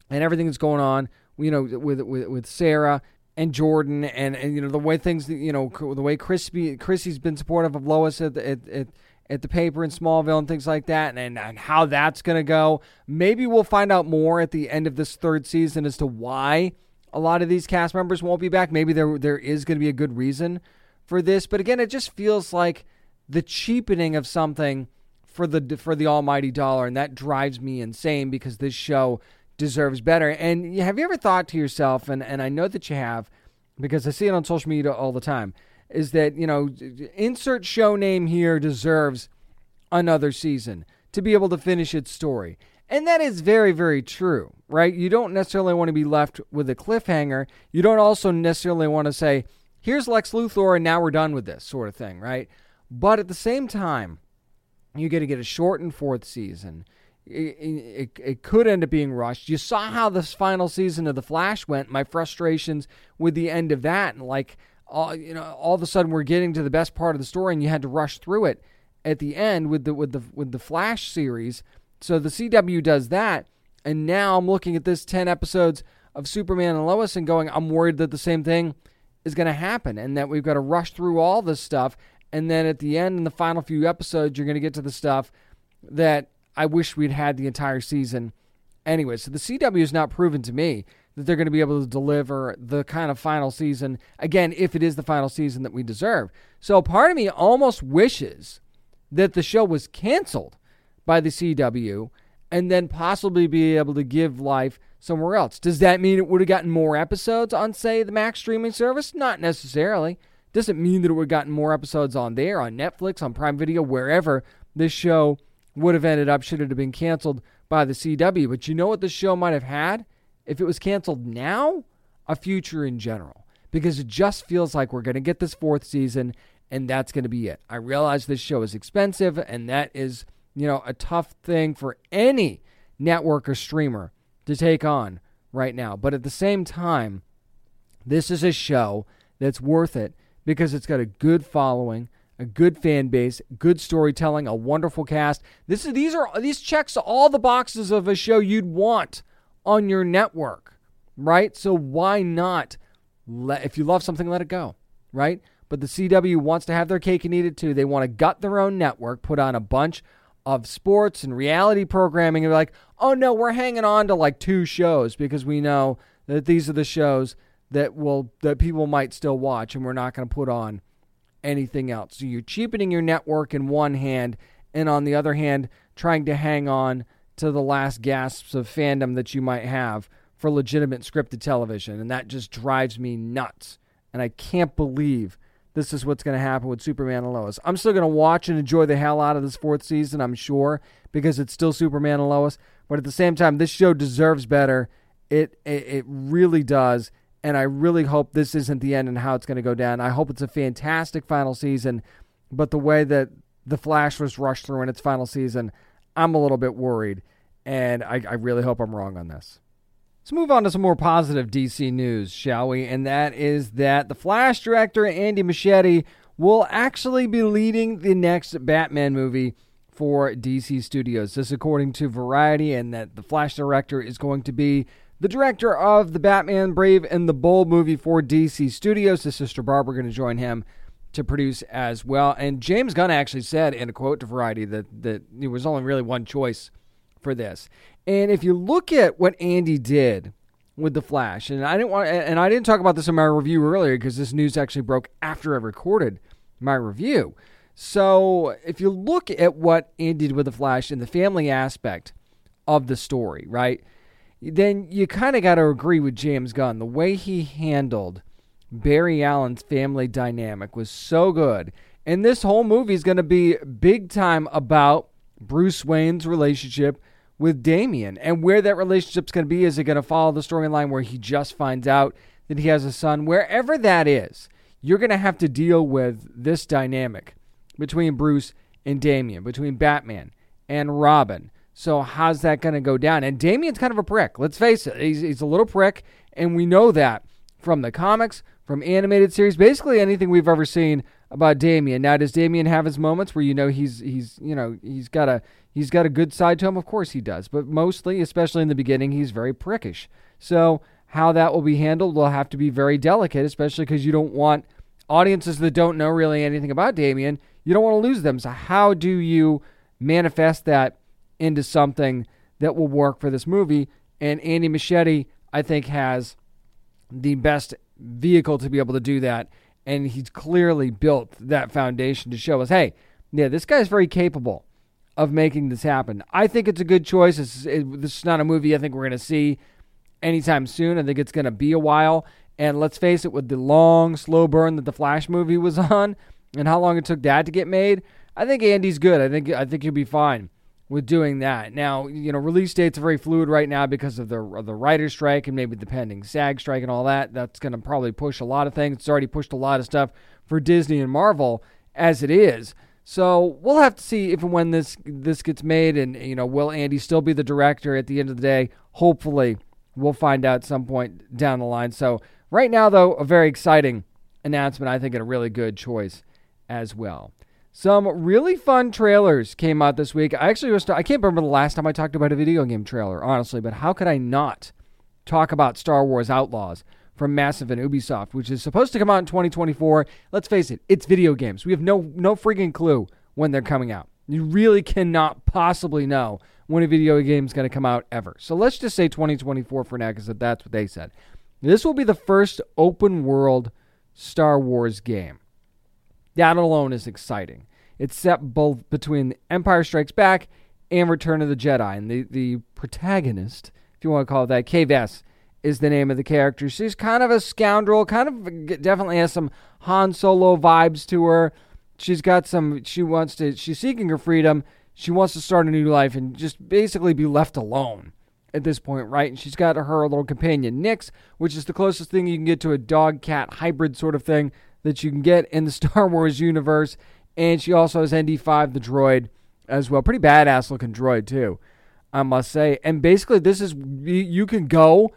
and everything that's going on, you know, with with, with Sarah and Jordan and, and you know the way things you know the way Crispy Chrissy's been supportive of Lois at the, at, at, at the paper in Smallville and things like that and, and, and how that's going to go. Maybe we'll find out more at the end of this third season as to why a lot of these cast members won't be back. Maybe there there is going to be a good reason for this, but again, it just feels like the cheapening of something for the for the almighty dollar and that drives me insane because this show deserves better. And have you ever thought to yourself, and, and I know that you have, because I see it on social media all the time, is that, you know, insert show name here deserves another season to be able to finish its story. And that is very, very true, right? You don't necessarily want to be left with a cliffhanger. You don't also necessarily want to say, here's Lex Luthor and now we're done with this sort of thing, right? But at the same time, you get to get a shortened fourth season it, it, it, could end up being rushed. You saw how this final season of The Flash went. My frustrations with the end of that, and like all you know, all of a sudden we're getting to the best part of the story, and you had to rush through it at the end with the with the with the Flash series. So the CW does that, and now I'm looking at this ten episodes of Superman and Lois and going, I'm worried that the same thing is going to happen, and that we've got to rush through all this stuff, and then at the end, in the final few episodes, you're going to get to the stuff that I wish we'd had the entire season anyway. So the CW has not proven to me that they're going to be able to deliver the kind of final season, again, if it is the final season that we deserve. So part of me almost wishes that the show was canceled by the CW and then possibly be able to give life somewhere else. Does that mean it would have gotten more episodes on, say, the Max streaming service? Not necessarily. Does it mean that it would have gotten more episodes on there, on Netflix, on Prime Video, wherever this show would have ended up should it have been canceled by the CW. But you know what the show might have had if it was canceled now? A future in general. Because it just feels like we're going to get this fourth season and that's going to be it. I realize this show is expensive and that is, you know, a tough thing for any network or streamer to take on right now. But at the same time, this is a show that's worth it because it's got a good following a good fan base, good storytelling, a wonderful cast. This is these are these checks all the boxes of a show you'd want on your network, right? So why not let if you love something, let it go, right? But the CW wants to have their cake and eat it too. They want to gut their own network, put on a bunch of sports and reality programming, and be like, oh no, we're hanging on to like two shows because we know that these are the shows that will that people might still watch, and we're not going to put on anything else. So you're cheapening your network in one hand, and on the other hand, trying to hang on to the last gasps of fandom that you might have for legitimate scripted television. And that just drives me nuts. And I can't believe this is what's going to happen with Superman and Lois. I'm still going to watch and enjoy the hell out of this fourth season, I'm sure, because it's still Superman and Lois. But at the same time, this show deserves better. It, it, it really does and I really hope this isn't the end and how it's going to go down. I hope it's a fantastic final season, but the way that the Flash was rushed through in its final season, I'm a little bit worried, and I, I really hope I'm wrong on this. Let's move on to some more positive DC news, shall we? And that is that the Flash director, Andy Muschietti, will actually be leading the next Batman movie for DC Studios. This, according to Variety, and that the Flash director is going to be the director of the Batman Brave and the Bold movie for DC Studios. His sister Barbara going to join him to produce as well. And James Gunn actually said in a quote to Variety that that there was only really one choice for this. And if you look at what Andy did with the Flash, and I didn't want, and I didn't talk about this in my review earlier because this news actually broke after I recorded my review. So if you look at what Andy did with the Flash and the family aspect of the story, right? then you kind of got to agree with James Gunn. The way he handled Barry Allen's family dynamic was so good. And this whole movie is going to be big time about Bruce Wayne's relationship with Damian and where that relationship's going to be. Is it going to follow the storyline where he just finds out that he has a son? Wherever that is, you're going to have to deal with this dynamic between Bruce and Damian, between Batman and Robin. So how's that going to go down? And Damian's kind of a prick. Let's face it. He's, he's a little prick, and we know that from the comics, from animated series, basically anything we've ever seen about Damian. Now, does Damian have his moments where you know he's he's you know he's got a he's got a good side to him? Of course he does, but mostly, especially in the beginning, he's very prickish. So how that will be handled will have to be very delicate, especially because you don't want audiences that don't know really anything about Damian. You don't want to lose them. So how do you manifest that into something that will work for this movie? And Andy Muschietti, I think, has the best vehicle to be able to do that. And he's clearly built that foundation to show us, hey, yeah, this guy's very capable of making this happen. I think it's a good choice. It, this is not a movie I think we're going to see anytime soon. I think it's going to be a while. And let's face it, with the long, slow burn that the Flash movie was on, and how long it took that to get made, I think Andy's good. I think I think he'll be fine with doing that. Now, you know, release dates are very fluid right now because of the of the writer's strike and maybe the pending SAG strike and all that. That's going to probably push a lot of things. It's already pushed a lot of stuff for Disney and Marvel as it is. So we'll have to see if and when this this gets made, and you know, will Andy still be the director at the end of the day? Hopefully, we'll find out some point down the line. So right now, though, a very exciting announcement. I think and a really good choice as well. Some really fun trailers came out this week. I actually was I can't remember the last time I talked about a video game trailer, honestly, but how could I not talk about Star Wars Outlaws from Massive and Ubisoft, which is supposed to come out in 2024. Let's face it, it's video games. We have no no freaking clue when they're coming out. You really cannot possibly know when a video game is going to come out ever. So let's just say 2024 for now, because that's what they said. This will be the first open world Star Wars game. That alone is exciting. It's set both between Empire Strikes Back and Return of the Jedi. And the, the protagonist, if you want to call it that, Vess, is the name of the character. She's kind of a scoundrel, kind of definitely has some Han Solo vibes to her. She's got some, she wants to, she's seeking her freedom. She wants to start a new life and just basically be left alone at this point, right? And she's got her little companion, Nix, which is the closest thing you can get to a dog cat hybrid sort of thing that you can get in the Star Wars universe. And she also has ND5, the droid, as well. Pretty badass looking droid, too, I must say. And basically, this is you can go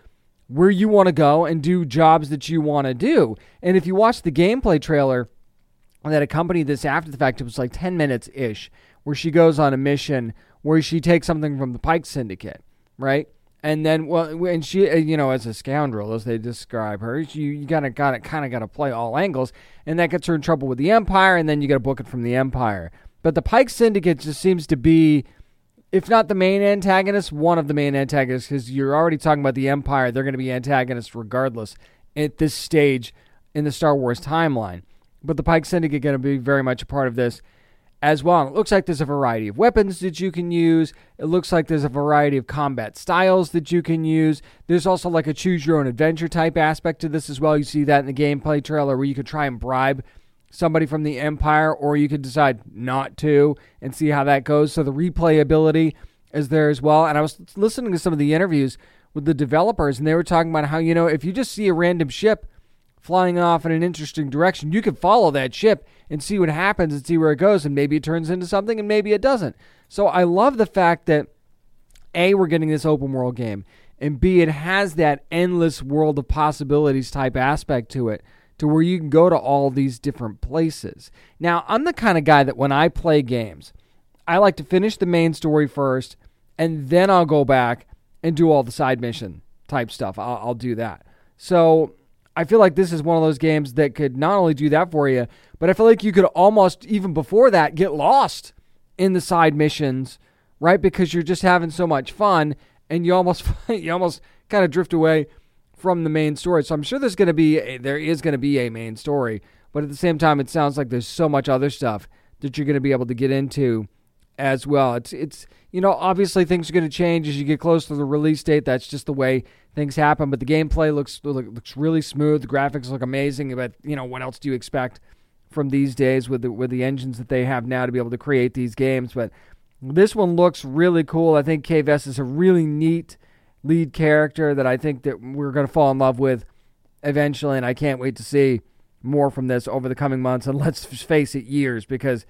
where you want to go and do jobs that you want to do. And if you watch the gameplay trailer that accompanied this after the fact, it was like 10 minutes ish, where she goes on a mission where she takes something from the Pike Syndicate, right? And then, well, and she, uh, you know, as a scoundrel, as they describe her, you, you gotta, gotta, kind of gotta play all angles, and that gets her in trouble with the Empire, and then you gotta book it from the Empire. But the Pike Syndicate just seems to be, if not the main antagonist, one of the main antagonists, because you're already talking about the Empire. They're to be antagonists regardless at this stage in the Star Wars timeline. But the Pike Syndicate to be very much a part of this as well. And it looks like there's a variety of weapons that you can use. It looks like there's a variety of combat styles that you can use. There's also like a choose your own adventure type aspect to this as well. You see that in the gameplay trailer where you could try and bribe somebody from the Empire, or you could decide not to and see how that goes. So the replayability is there as well. And I was listening to some of the interviews with the developers, and they were talking about how, you know, if you just see a random ship flying off in an interesting direction, you can follow that ship and see what happens and see where it goes, and maybe it turns into something and maybe it doesn't. So I love the fact that A, we're getting this open world game, and B, it has that endless world of possibilities type aspect to it to where you can go to all these different places. Now, I'm the kind of guy that when I play games, I like to finish the main story first, and then I'll go back and do all the side mission type stuff. I'll, I'll do that. So I feel like this is one of those games that could not only do that for you, but I feel like you could almost, even before that, get lost in the side missions, right? Because you're just having so much fun and you almost you almost kind of drift away from the main story. So I'm sure there's going to be a, there is going to be a main story, but at the same time, it sounds like there's so much other stuff that you're going to be able to get into as well. It's it's you know obviously things are going to change as you get close to the release date. That's just the way things happen. But the gameplay looks looks really smooth. The graphics look amazing. But you know what else do you expect from these days with the with the engines that they have now to be able to create these games? But this one looks really cool. I think Vess is a really neat lead character that I think that we're going to fall in love with eventually, and I can't wait to see more from this over the coming months and let's face it, years because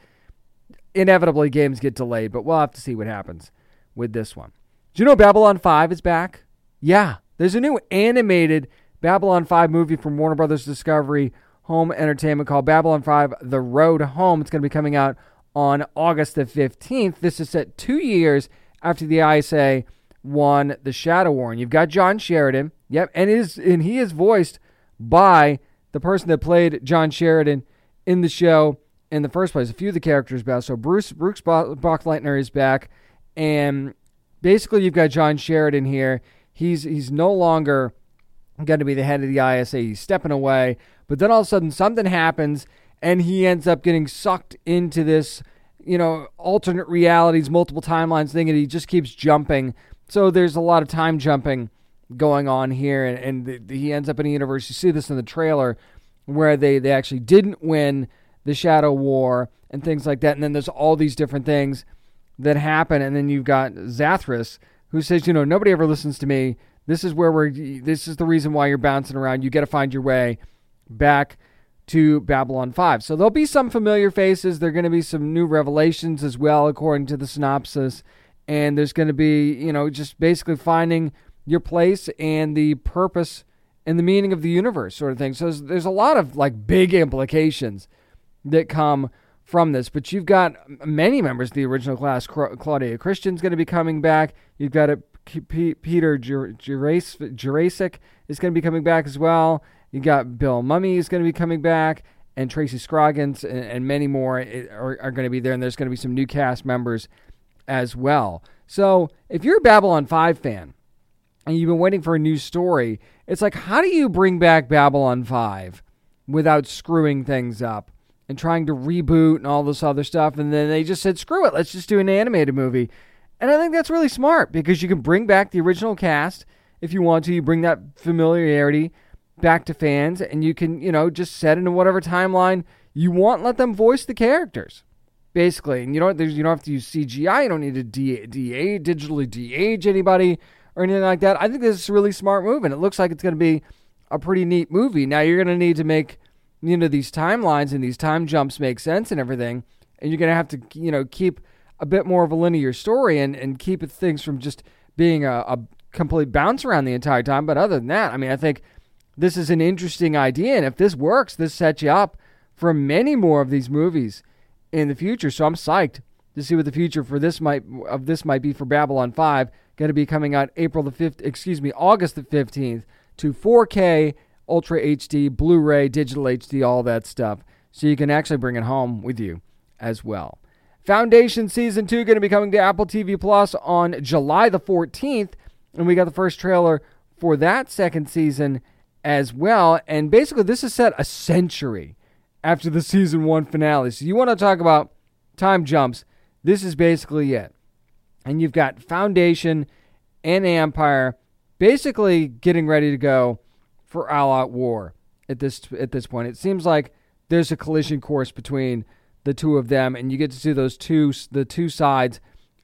inevitably games get delayed, but we'll have to see what happens with this one. Do you know Babylon 5 is back? Yeah, there's a new animated Babylon 5 movie from Warner Brothers Discovery Home Entertainment called Babylon 5 The Road Home. It's going to be coming out on August the 15th. This is set two years after the ISA won the Shadow War. And you've got John Sheridan. Yep, and is and he is voiced by the person that played John Sheridan in the show in the first place. A few of the characters back. So Bruce Brooks Boxleitner is back, and basically you've got John Sheridan here. He's he's no longer going to be the head of the ISA. He's stepping away, but then all of a sudden something happens, and he ends up getting sucked into this, you know, alternate realities, multiple timelines thing, and he just keeps jumping. So there's a lot of time jumping going on here, and, and the, he ends up in a universe. You see this in the trailer where they, they actually didn't win the Shadow War and things like that. And then there's all these different things that happen, and then you've got Zathras who says, you know, nobody ever listens to me. This is where we're. This is the reason why you're bouncing around. You got to find your way back to Babylon 5. So there'll be some familiar faces. There're going to be some new revelations as well, according to the synopsis. And there's going to be, you know, just basically finding your place and the purpose and the meaning of the universe, sort of thing. So there's, there's a lot of like big implications that come from this. But you've got many members of the original class. Claudia Christian's going to be coming back. You've got a, P- Peter Jurasik is going to be coming back as well. You got Bill Mumy is going to be coming back, and Tracy Scoggins and, and many more eh, are, are going to be there. And there's going to be some new cast members as well. So if you're a Babylon 5 fan and you've been waiting for a new story, it's like, how do you bring back Babylon 5 without screwing things up? And trying to reboot and all this other stuff. And then they just said, screw it, let's just do an animated movie. And I think that's really smart because you can bring back the original cast if you want to. You bring that familiarity back to fans and you can, you know, just set into whatever timeline you want, let them voice the characters. Basically, and you don't you don't have to use CGI. You don't need to de, de digitally de-age anybody or anything like that. I think this is a really smart move, and it looks like it's going to be a pretty neat movie. Now you're going to need to make you know these timelines and these time jumps make sense and everything and you're going to have to you know keep a bit more of a linear story and, and keep things from just being a, a complete bounce around the entire time. But other than that i mean i think this is an interesting idea and if this works this sets you up for many more of these movies in the future. So i'm psyched to see what the future for this might of this might be for babylon 5 going to be coming out april the 5th excuse me august the 15th to 4k Ultra HD, Blu ray, digital HD, all that stuff. So you can actually bring it home with you as well. Foundation Season 2 going to be coming to Apple TV Plus on July the 14th. And we got the first trailer for that second season as well. And basically, this is set a century after the season one finale. So you want to talk about time jumps? This is basically it. And you've got Foundation and Empire basically getting ready to go for all-out war at this at this point. It seems like there's a collision course between the two of them, and you get to see those two the two sides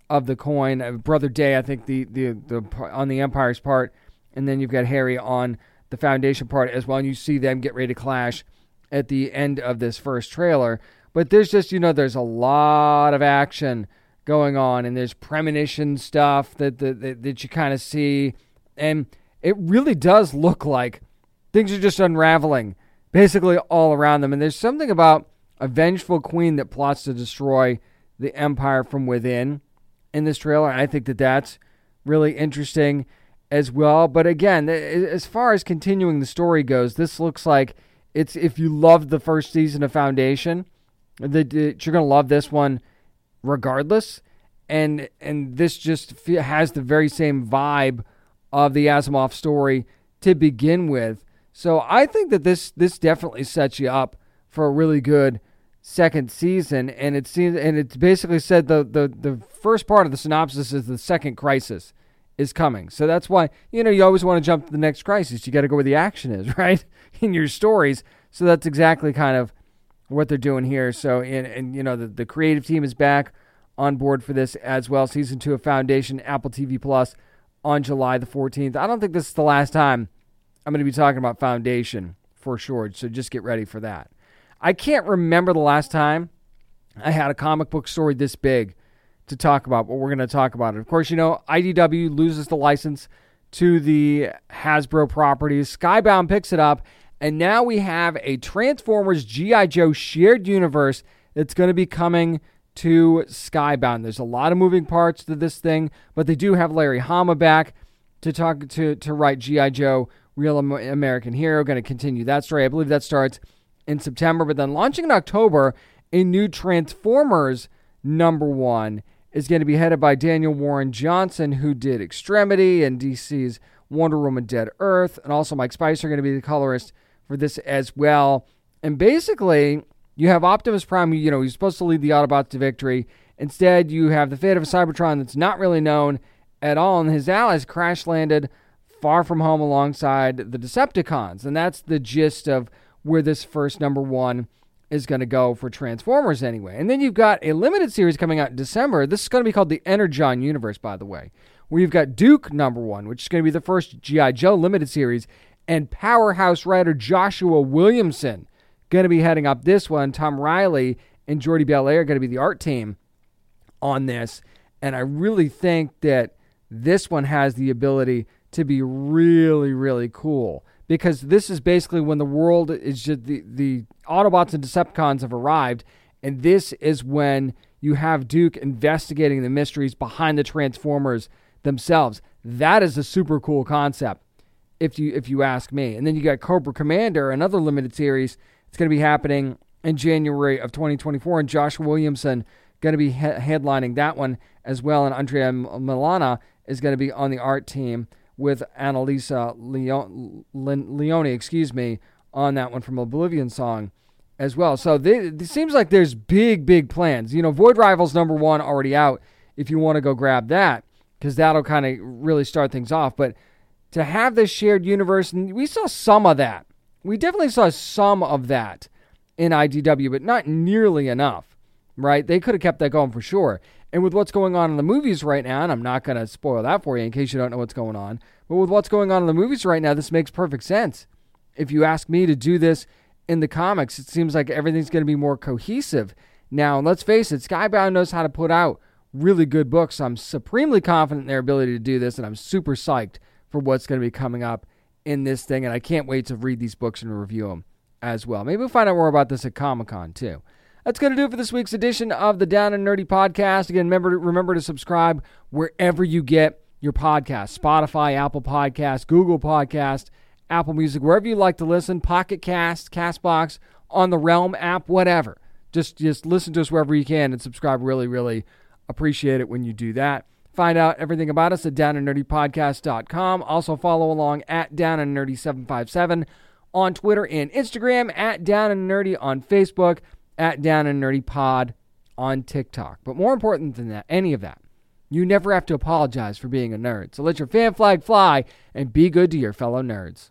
of the coin. Uh, Brother Day, I think the, the the on the Empire's part, and then you've got Hari on the Foundation part as well. And you see them get ready to clash at the end of this first trailer. But there's just you know there's a lot of action going on, and there's premonition stuff that that, that, that you kind of see, and it really does look like things are just unraveling basically all around them. And there's something about a vengeful queen that plots to destroy the empire from within in this trailer. I think that that's really interesting as well. But again, as far as continuing the story goes, this looks like it's if you loved the first season of Foundation, that you're going to love this one regardless. And and this just has the very same vibe of the Asimov story to begin with. So I think that this this definitely sets you up for a really good second season, and it seems and it's basically said the the the first part of the synopsis is the second crisis is coming. So that's why you know you always want to jump to the next crisis. You got to go where the action is, right? In your stories. So that's exactly kind of what they're doing here. So and, and you know the the creative team is back on board for this as well. Season two of Foundation, Apple TV Plus on July the 14th. I don't think this is the last time I'm going to be talking about foundation for sure. So just get ready for that. I can't remember the last time I had a comic book story this big to talk about, but we're going to talk about it. Of course, you know, IDW loses the license to the Hasbro properties. Skybound picks it up, and now we have a Transformers G.I. Joe shared universe that's going to be coming to Skybound. There's a lot of moving parts to this thing, but they do have Larry Hama back to talk to to write GI Joe, Real American Hero. Going to continue that story. I believe that starts in September, but then launching in October, a new Transformers number one is going to be headed by Daniel Warren Johnson, who did Extremity and DC's Wonder Woman Dead Earth, and also Mike Spicer going to be the colorist for this as well. And basically, you have Optimus Prime, you know, he's supposed to lead the Autobots to victory. Instead, you have the fate of a Cybertron that's not really known at all, and his allies crash landed far from home alongside the Decepticons. And that's the gist of where this first number one is going to go for Transformers anyway. And then you've got a limited series coming out in December. This is going to be called the Energon Universe, by the way, where you've got Duke number one, which is going to be the first G.I. Joe limited series, and powerhouse writer Joshua Williamson going to be heading up this one. Tom Reilly and Jordie Bellaire are going to be the art team on this. And I really think that this one has the ability to be really, really cool because this is basically when the world is just the, the Autobots and Decepticons have arrived. And this is when you have Duke investigating the mysteries behind the Transformers themselves. That is a super cool concept, if you if you ask me. And then you got Cobra Commander, another limited series it's going to be happening in January of 2024, and Josh Williamson going to be he- headlining that one as well, and Andrea Milana is going to be on the art team with Annalisa Leone, Leone, excuse me, on that one from Oblivion Song as well. So they, it seems like there's big, big plans. You know, Void Rivals number one already out. If you want to go grab that, because that'll kind of really start things off. But to have this shared universe, and we saw some of that we definitely saw some of that in IDW, but not nearly enough, right? They could have kept that going for sure. And with what's going on in the movies right now, and I'm not going to spoil that for you in case you don't know what's going on, but with what's going on in the movies right now, this makes perfect sense. If you ask me to do this in the comics, it seems like everything's going to be more cohesive. Now, let's face it, Skybound knows how to put out really good books. I'm supremely confident in their ability to do this, and I'm super psyched for what's going to be coming up in this thing, and I can't wait to read these books and review them as well. Maybe we'll find out more about this at Comic Con too. That's going to do it for this week's edition of the Down and Nerdy podcast. Again, remember remember to subscribe wherever you get your podcast: Spotify, Apple Podcast, Google Podcast, Apple Music, wherever you like to listen. Pocket Cast, Castbox, on the Realm app, whatever. Just just listen to us wherever you can and subscribe. Really, really appreciate it when you do that. Find out everything about us at downandnerdypodcast.com. Also follow along at downandnerdy757 on Twitter and Instagram, at Down and Nerdy on Facebook, at Down and Nerdy Pod on TikTok. But more important than that, any of that, you never have to apologize for being a nerd. So let your fan flag fly and be good to your fellow nerds.